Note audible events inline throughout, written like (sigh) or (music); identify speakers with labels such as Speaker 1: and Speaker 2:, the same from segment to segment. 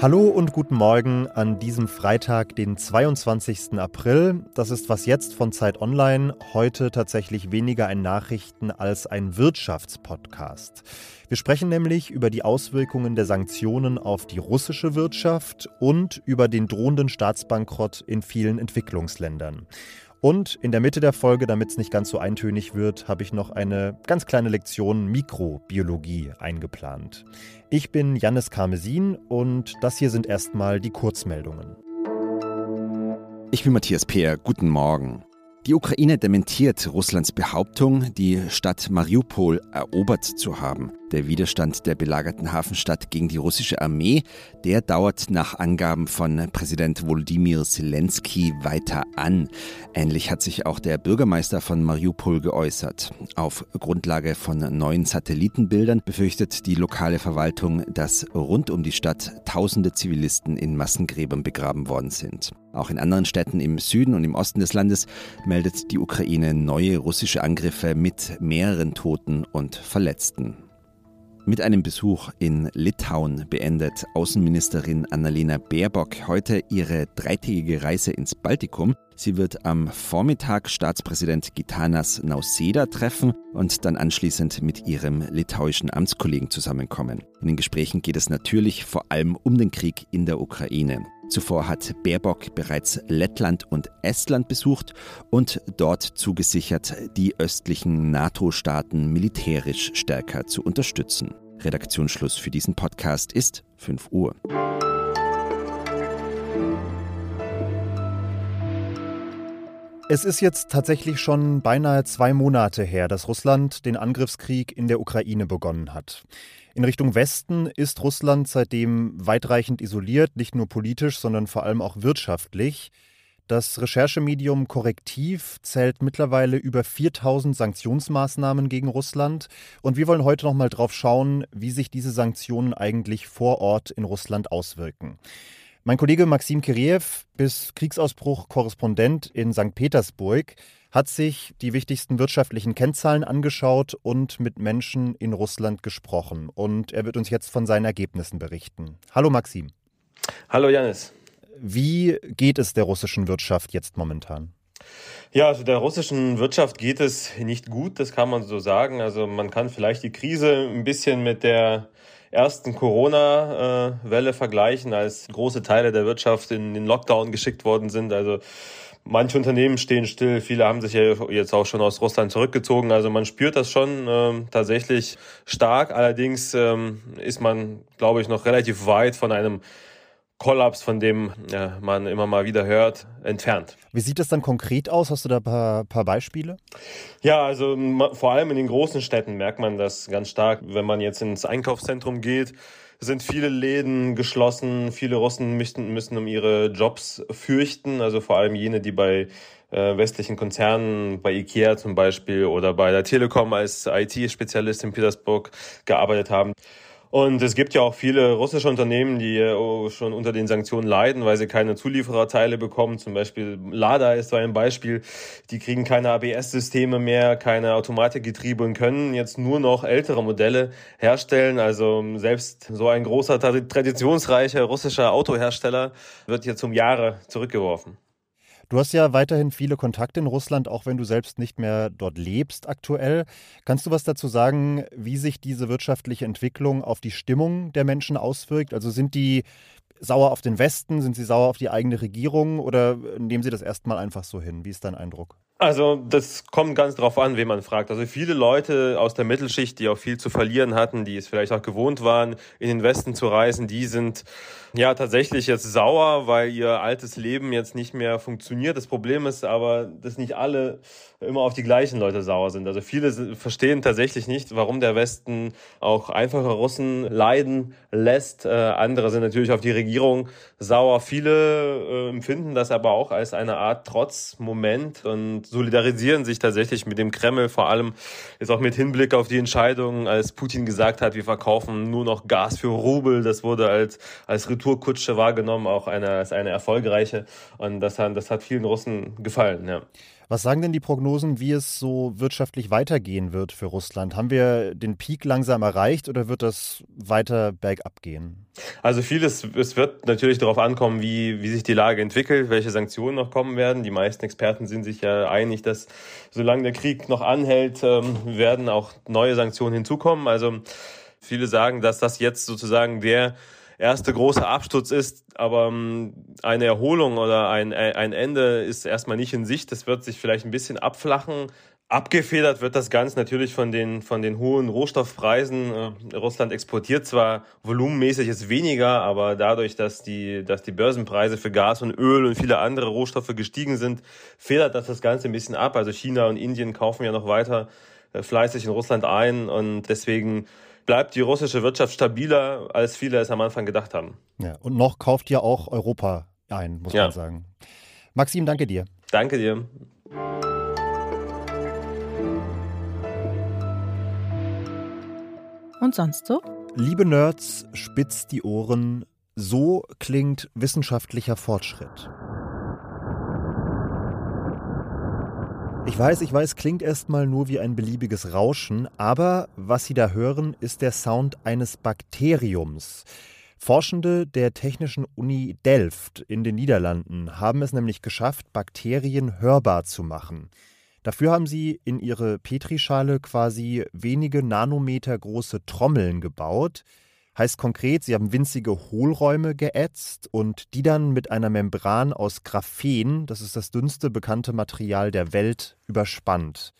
Speaker 1: Hallo und guten Morgen an diesem Freitag, den 22. April. Das ist was jetzt von Zeit Online. Heute tatsächlich weniger ein Nachrichten- als ein Wirtschaftspodcast. Wir sprechen nämlich über die Auswirkungen der Sanktionen auf die russische Wirtschaft und über den drohenden Staatsbankrott in vielen Entwicklungsländern. Und in der Mitte der Folge, damit es nicht ganz so eintönig wird, habe ich noch eine ganz kleine Lektion Mikrobiologie eingeplant. Ich bin Jannis Karmesin und das hier sind erstmal die Kurzmeldungen.
Speaker 2: Ich bin Matthias Peer. Guten Morgen. Die Ukraine dementiert Russlands Behauptung, die Stadt Mariupol erobert zu haben. Der Widerstand der belagerten Hafenstadt gegen die russische Armee, der dauert nach Angaben von Präsident Volodymyr Zelensky weiter an. Ähnlich hat sich auch der Bürgermeister von Mariupol geäußert. Auf Grundlage von neuen Satellitenbildern befürchtet die lokale Verwaltung, dass rund um die Stadt tausende Zivilisten in Massengräbern begraben worden sind. Auch in anderen Städten im Süden und im Osten des Landes meldet die Ukraine neue russische Angriffe mit mehreren Toten und Verletzten. Mit einem Besuch in Litauen beendet Außenministerin Annalena Baerbock heute ihre dreitägige Reise ins Baltikum. Sie wird am Vormittag Staatspräsident Gitanas Nauseda treffen und dann anschließend mit ihrem litauischen Amtskollegen zusammenkommen. In den Gesprächen geht es natürlich vor allem um den Krieg in der Ukraine. Zuvor hat Baerbock bereits Lettland und Estland besucht und dort zugesichert, die östlichen NATO-Staaten militärisch stärker zu unterstützen. Redaktionsschluss für diesen Podcast ist 5 Uhr.
Speaker 1: Es ist jetzt tatsächlich schon beinahe zwei Monate her, dass Russland den Angriffskrieg in der Ukraine begonnen hat. In Richtung Westen ist Russland seitdem weitreichend isoliert, nicht nur politisch, sondern vor allem auch wirtschaftlich. Das Recherchemedium Korrektiv zählt mittlerweile über 4000 Sanktionsmaßnahmen gegen Russland. Und wir wollen heute nochmal drauf schauen, wie sich diese Sanktionen eigentlich vor Ort in Russland auswirken. Mein Kollege Maxim Kiriev, bis Kriegsausbruch Korrespondent in St. Petersburg, hat sich die wichtigsten wirtschaftlichen Kennzahlen angeschaut und mit Menschen in Russland gesprochen. Und er wird uns jetzt von seinen Ergebnissen berichten. Hallo Maxim.
Speaker 3: Hallo Janis.
Speaker 1: Wie geht es der russischen Wirtschaft jetzt momentan?
Speaker 3: Ja, also der russischen Wirtschaft geht es nicht gut, das kann man so sagen. Also man kann vielleicht die Krise ein bisschen mit der ersten Corona-Welle vergleichen, als große Teile der Wirtschaft in den Lockdown geschickt worden sind. Also Manche Unternehmen stehen still, viele haben sich ja jetzt auch schon aus Russland zurückgezogen. Also man spürt das schon ähm, tatsächlich stark. Allerdings ähm, ist man, glaube ich, noch relativ weit von einem Kollaps, von dem ja, man immer mal wieder hört, entfernt.
Speaker 1: Wie sieht das dann konkret aus? Hast du da ein paar, paar Beispiele?
Speaker 3: Ja, also vor allem in den großen Städten merkt man das ganz stark, wenn man jetzt ins Einkaufszentrum geht sind viele Läden geschlossen. Viele Russen müssen, müssen um ihre Jobs fürchten, also vor allem jene, die bei äh, westlichen Konzernen, bei Ikea zum Beispiel oder bei der Telekom als IT-Spezialist in Petersburg gearbeitet haben. Und es gibt ja auch viele russische Unternehmen, die äh, schon unter den Sanktionen leiden, weil sie keine Zuliefererteile bekommen. Zum Beispiel Lada ist so ein Beispiel. Die kriegen keine ABS-Systeme mehr, keine Automatikgetriebe und können jetzt nur noch ältere Modelle herstellen. Also selbst so ein großer, traditionsreicher russischer Autohersteller wird jetzt um Jahre zurückgeworfen.
Speaker 1: Du hast ja weiterhin viele Kontakte in Russland, auch wenn du selbst nicht mehr dort lebst aktuell. Kannst du was dazu sagen, wie sich diese wirtschaftliche Entwicklung auf die Stimmung der Menschen auswirkt? Also sind die sauer auf den Westen, sind sie sauer auf die eigene Regierung oder nehmen sie das erstmal einfach so hin? Wie ist dein Eindruck?
Speaker 3: Also das kommt ganz drauf an, wen man fragt. Also viele Leute aus der Mittelschicht, die auch viel zu verlieren hatten, die es vielleicht auch gewohnt waren, in den Westen zu reisen, die sind ja tatsächlich jetzt sauer, weil ihr altes Leben jetzt nicht mehr funktioniert. Das Problem ist aber, dass nicht alle immer auf die gleichen Leute sauer sind. Also viele verstehen tatsächlich nicht, warum der Westen auch einfache Russen leiden lässt. Äh, andere sind natürlich auf die Regierung sauer. Viele äh, empfinden das aber auch als eine Art Trotzmoment und solidarisieren sich tatsächlich mit dem Kreml, vor allem jetzt auch mit Hinblick auf die Entscheidung, als Putin gesagt hat, wir verkaufen nur noch Gas für Rubel. Das wurde als, als Retourkutsche wahrgenommen, auch eine, als eine erfolgreiche. Und das, das hat vielen Russen gefallen, ja.
Speaker 1: Was sagen denn die Prognosen, wie es so wirtschaftlich weitergehen wird für Russland? Haben wir den Peak langsam erreicht oder wird das weiter bergab gehen?
Speaker 3: Also vieles, es wird natürlich darauf ankommen, wie, wie sich die Lage entwickelt, welche Sanktionen noch kommen werden. Die meisten Experten sind sich ja einig, dass solange der Krieg noch anhält, ähm, werden auch neue Sanktionen hinzukommen. Also viele sagen, dass das jetzt sozusagen der erste große Absturz ist, aber ähm, eine Erholung oder ein, ein Ende ist erstmal nicht in Sicht. Das wird sich vielleicht ein bisschen abflachen. Abgefedert wird das Ganze natürlich von den, von den hohen Rohstoffpreisen. Äh, Russland exportiert zwar volumenmäßig jetzt weniger, aber dadurch, dass die, dass die Börsenpreise für Gas und Öl und viele andere Rohstoffe gestiegen sind, federt das das Ganze ein bisschen ab. Also China und Indien kaufen ja noch weiter äh, fleißig in Russland ein und deswegen bleibt die russische Wirtschaft stabiler, als viele es am Anfang gedacht haben.
Speaker 1: Ja, und noch kauft ja auch Europa ein, muss ja. man sagen. Maxim, danke dir.
Speaker 3: Danke dir.
Speaker 4: Und sonst so?
Speaker 1: Liebe Nerds, spitzt die Ohren. So klingt wissenschaftlicher Fortschritt. Ich weiß, ich weiß, klingt erstmal nur wie ein beliebiges Rauschen, aber was Sie da hören, ist der Sound eines Bakteriums. Forschende der Technischen Uni Delft in den Niederlanden haben es nämlich geschafft, Bakterien hörbar zu machen. Dafür haben sie in ihre Petrischale quasi wenige Nanometer große Trommeln gebaut, Heißt konkret, sie haben winzige Hohlräume geätzt und die dann mit einer Membran aus Graphen, das ist das dünnste bekannte Material der Welt, überspannt.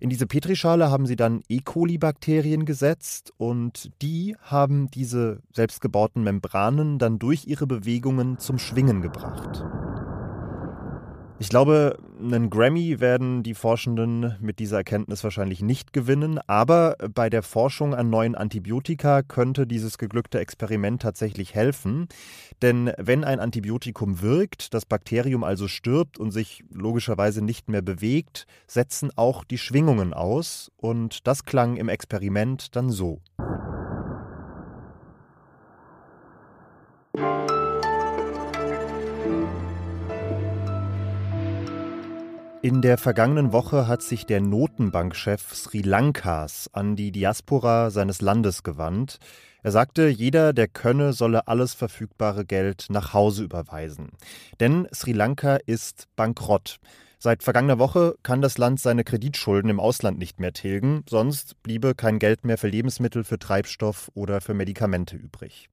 Speaker 1: In diese Petrischale haben sie dann E. coli-Bakterien gesetzt und die haben diese selbstgebauten Membranen dann durch ihre Bewegungen zum Schwingen gebracht. Ich glaube, einen Grammy werden die Forschenden mit dieser Erkenntnis wahrscheinlich nicht gewinnen, aber bei der Forschung an neuen Antibiotika könnte dieses geglückte Experiment tatsächlich helfen. Denn wenn ein Antibiotikum wirkt, das Bakterium also stirbt und sich logischerweise nicht mehr bewegt, setzen auch die Schwingungen aus und das klang im Experiment dann so. In der vergangenen Woche hat sich der Notenbankchef Sri Lankas an die Diaspora seines Landes gewandt. Er sagte, jeder, der könne, solle alles verfügbare Geld nach Hause überweisen. Denn Sri Lanka ist bankrott. Seit vergangener Woche kann das Land seine Kreditschulden im Ausland nicht mehr tilgen, sonst bliebe kein Geld mehr für Lebensmittel, für Treibstoff oder für Medikamente übrig.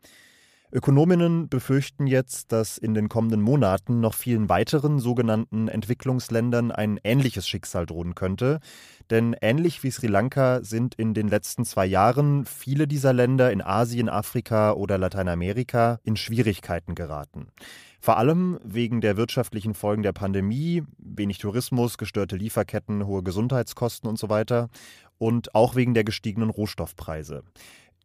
Speaker 1: Ökonominnen befürchten jetzt, dass in den kommenden Monaten noch vielen weiteren sogenannten Entwicklungsländern ein ähnliches Schicksal drohen könnte. Denn ähnlich wie Sri Lanka sind in den letzten zwei Jahren viele dieser Länder in Asien, Afrika oder Lateinamerika in Schwierigkeiten geraten. Vor allem wegen der wirtschaftlichen Folgen der Pandemie, wenig Tourismus, gestörte Lieferketten, hohe Gesundheitskosten und so weiter und auch wegen der gestiegenen Rohstoffpreise.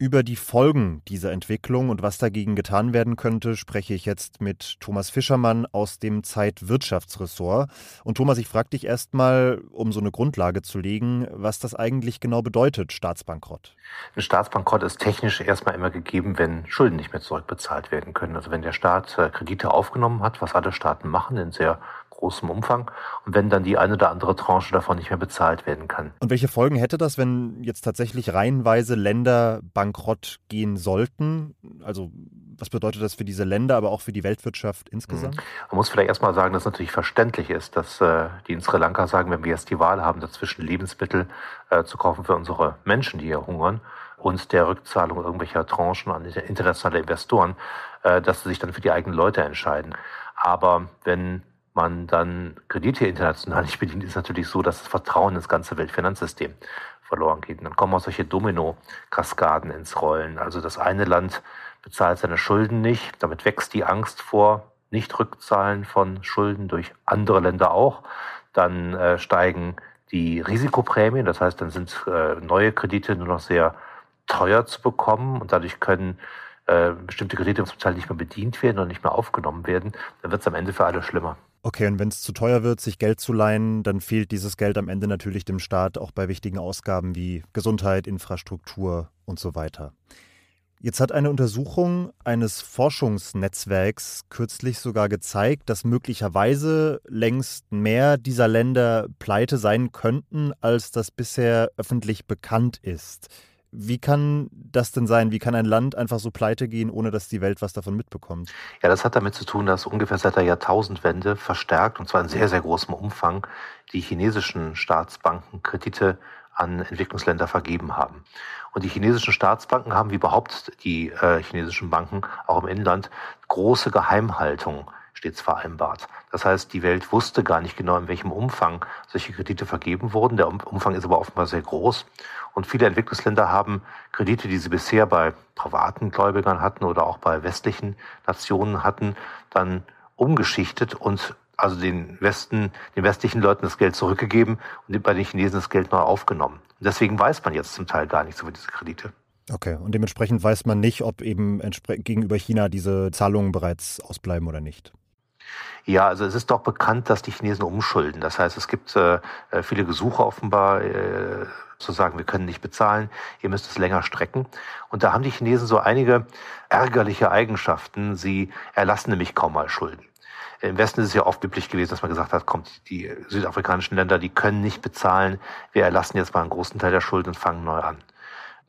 Speaker 1: Über die Folgen dieser Entwicklung und was dagegen getan werden könnte, spreche ich jetzt mit Thomas Fischermann aus dem Zeitwirtschaftsressort. Und Thomas, ich frage dich erstmal, um so eine Grundlage zu legen, was das eigentlich genau bedeutet, Staatsbankrott.
Speaker 5: Ein Staatsbankrott ist technisch erstmal immer gegeben, wenn Schulden nicht mehr zurückbezahlt werden können. Also wenn der Staat äh, Kredite aufgenommen hat, was alle Staaten machen in sehr großem Umfang und wenn dann die eine oder andere Tranche davon nicht mehr bezahlt werden kann.
Speaker 1: Und welche Folgen hätte das, wenn jetzt tatsächlich reihenweise Länder bankrott gehen sollten? Also was bedeutet das für diese Länder, aber auch für die Weltwirtschaft insgesamt? Mhm.
Speaker 5: Man muss vielleicht erstmal sagen, dass es natürlich verständlich ist, dass äh, die in Sri Lanka sagen, wenn wir jetzt die Wahl haben, dazwischen Lebensmittel äh, zu kaufen für unsere Menschen, die hier hungern, und der Rückzahlung irgendwelcher Tranchen an internationale Investoren, äh, dass sie sich dann für die eigenen Leute entscheiden. Aber wenn man dann Kredite international nicht bedient, ist natürlich so, dass das Vertrauen ins ganze Weltfinanzsystem verloren geht. Und dann kommen auch solche Domino-Kaskaden ins Rollen. Also das eine Land bezahlt seine Schulden nicht, damit wächst die Angst vor Nichtrückzahlen von Schulden durch andere Länder auch. Dann äh, steigen die Risikoprämien, das heißt, dann sind äh, neue Kredite nur noch sehr teuer zu bekommen und dadurch können äh, bestimmte Kredite zum Teil nicht mehr bedient werden und nicht mehr aufgenommen werden. Dann wird es am Ende für alle schlimmer.
Speaker 1: Okay, und wenn es zu teuer wird, sich Geld zu leihen, dann fehlt dieses Geld am Ende natürlich dem Staat auch bei wichtigen Ausgaben wie Gesundheit, Infrastruktur und so weiter. Jetzt hat eine Untersuchung eines Forschungsnetzwerks kürzlich sogar gezeigt, dass möglicherweise längst mehr dieser Länder pleite sein könnten, als das bisher öffentlich bekannt ist. Wie kann das denn sein? Wie kann ein Land einfach so pleite gehen, ohne dass die Welt was davon mitbekommt?
Speaker 5: Ja, das hat damit zu tun, dass ungefähr seit der Jahrtausendwende verstärkt, und zwar in sehr, sehr großem Umfang, die chinesischen Staatsbanken Kredite an Entwicklungsländer vergeben haben. Und die chinesischen Staatsbanken haben wie überhaupt die äh, chinesischen Banken auch im Inland große Geheimhaltung stets vereinbart. Das heißt, die Welt wusste gar nicht genau, in welchem Umfang solche Kredite vergeben wurden. Der Umfang ist aber offenbar sehr groß. Und viele Entwicklungsländer haben Kredite, die sie bisher bei privaten Gläubigern hatten oder auch bei westlichen Nationen hatten, dann umgeschichtet und also den Westen, den westlichen Leuten das Geld zurückgegeben und bei den Chinesen das Geld neu aufgenommen. Und deswegen weiß man jetzt zum Teil gar nichts über diese Kredite.
Speaker 1: Okay, und dementsprechend weiß man nicht, ob eben gegenüber China diese Zahlungen bereits ausbleiben oder nicht.
Speaker 5: Ja, also es ist doch bekannt, dass die Chinesen umschulden. Das heißt, es gibt äh, äh viele Gesuche offenbar äh, zu sagen, wir können nicht bezahlen, ihr müsst es länger strecken. Und da haben die Chinesen so einige ärgerliche Eigenschaften. Sie erlassen nämlich kaum mal Schulden. Im Westen ist es ja oft üblich gewesen, dass man gesagt hat, kommt, die südafrikanischen Länder, die können nicht bezahlen, wir erlassen jetzt mal einen großen Teil der Schulden und fangen neu an.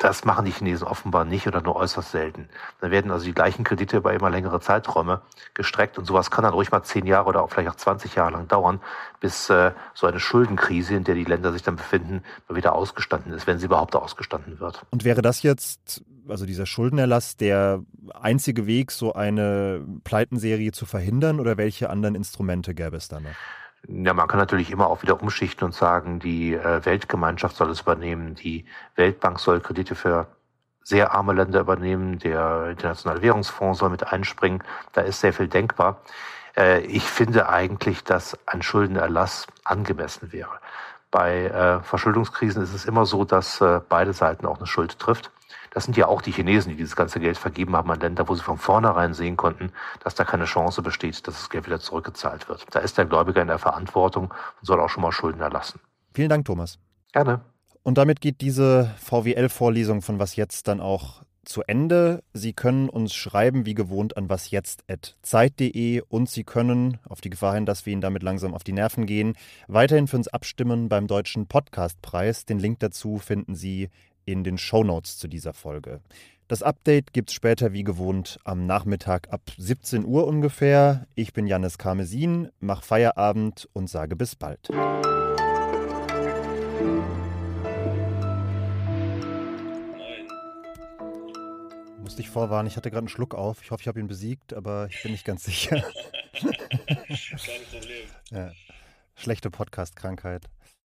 Speaker 5: Das machen die Chinesen offenbar nicht oder nur äußerst selten. Dann werden also die gleichen Kredite über immer längere Zeiträume gestreckt und sowas kann dann ruhig mal zehn Jahre oder auch vielleicht auch 20 Jahre lang dauern, bis äh, so eine Schuldenkrise, in der die Länder sich dann befinden, mal wieder ausgestanden ist, wenn sie überhaupt ausgestanden wird.
Speaker 1: Und wäre das jetzt, also dieser Schuldenerlass, der einzige Weg, so eine Pleitenserie zu verhindern oder welche anderen Instrumente gäbe es da noch?
Speaker 5: Ja, man kann natürlich immer auch wieder umschichten und sagen, die äh, Weltgemeinschaft soll es übernehmen, die Weltbank soll Kredite für sehr arme Länder übernehmen, der Internationale Währungsfonds soll mit einspringen. Da ist sehr viel denkbar. Äh, ich finde eigentlich, dass ein Schuldenerlass angemessen wäre. Bei äh, Verschuldungskrisen ist es immer so, dass beide Seiten auch eine Schuld trifft. Das sind ja auch die Chinesen, die dieses ganze Geld vergeben haben an Länder, wo sie von vornherein sehen konnten, dass da keine Chance besteht, dass das Geld wieder zurückgezahlt wird. Da ist der Gläubiger in der Verantwortung und soll auch schon mal Schulden erlassen.
Speaker 1: Vielen Dank, Thomas.
Speaker 5: Gerne.
Speaker 1: Und damit geht diese VWL-Vorlesung von Was jetzt dann auch zu Ende. Sie können uns schreiben, wie gewohnt, an wasjetzt.zeit.de und Sie können, auf die Gefahr hin, dass wir Ihnen damit langsam auf die Nerven gehen, weiterhin für uns abstimmen beim Deutschen Podcastpreis. Den Link dazu finden Sie in den Shownotes zu dieser Folge. Das Update gibt es später wie gewohnt am Nachmittag ab 17 Uhr ungefähr. Ich bin Janis Karmesin, mach Feierabend und sage bis bald. Musste ich vorwarnen, ich hatte gerade einen Schluck auf. Ich hoffe, ich habe ihn besiegt, aber ich bin nicht ganz sicher. (laughs) (laughs) Kein Problem. Ja. Schlechte Podcast-Krankheit.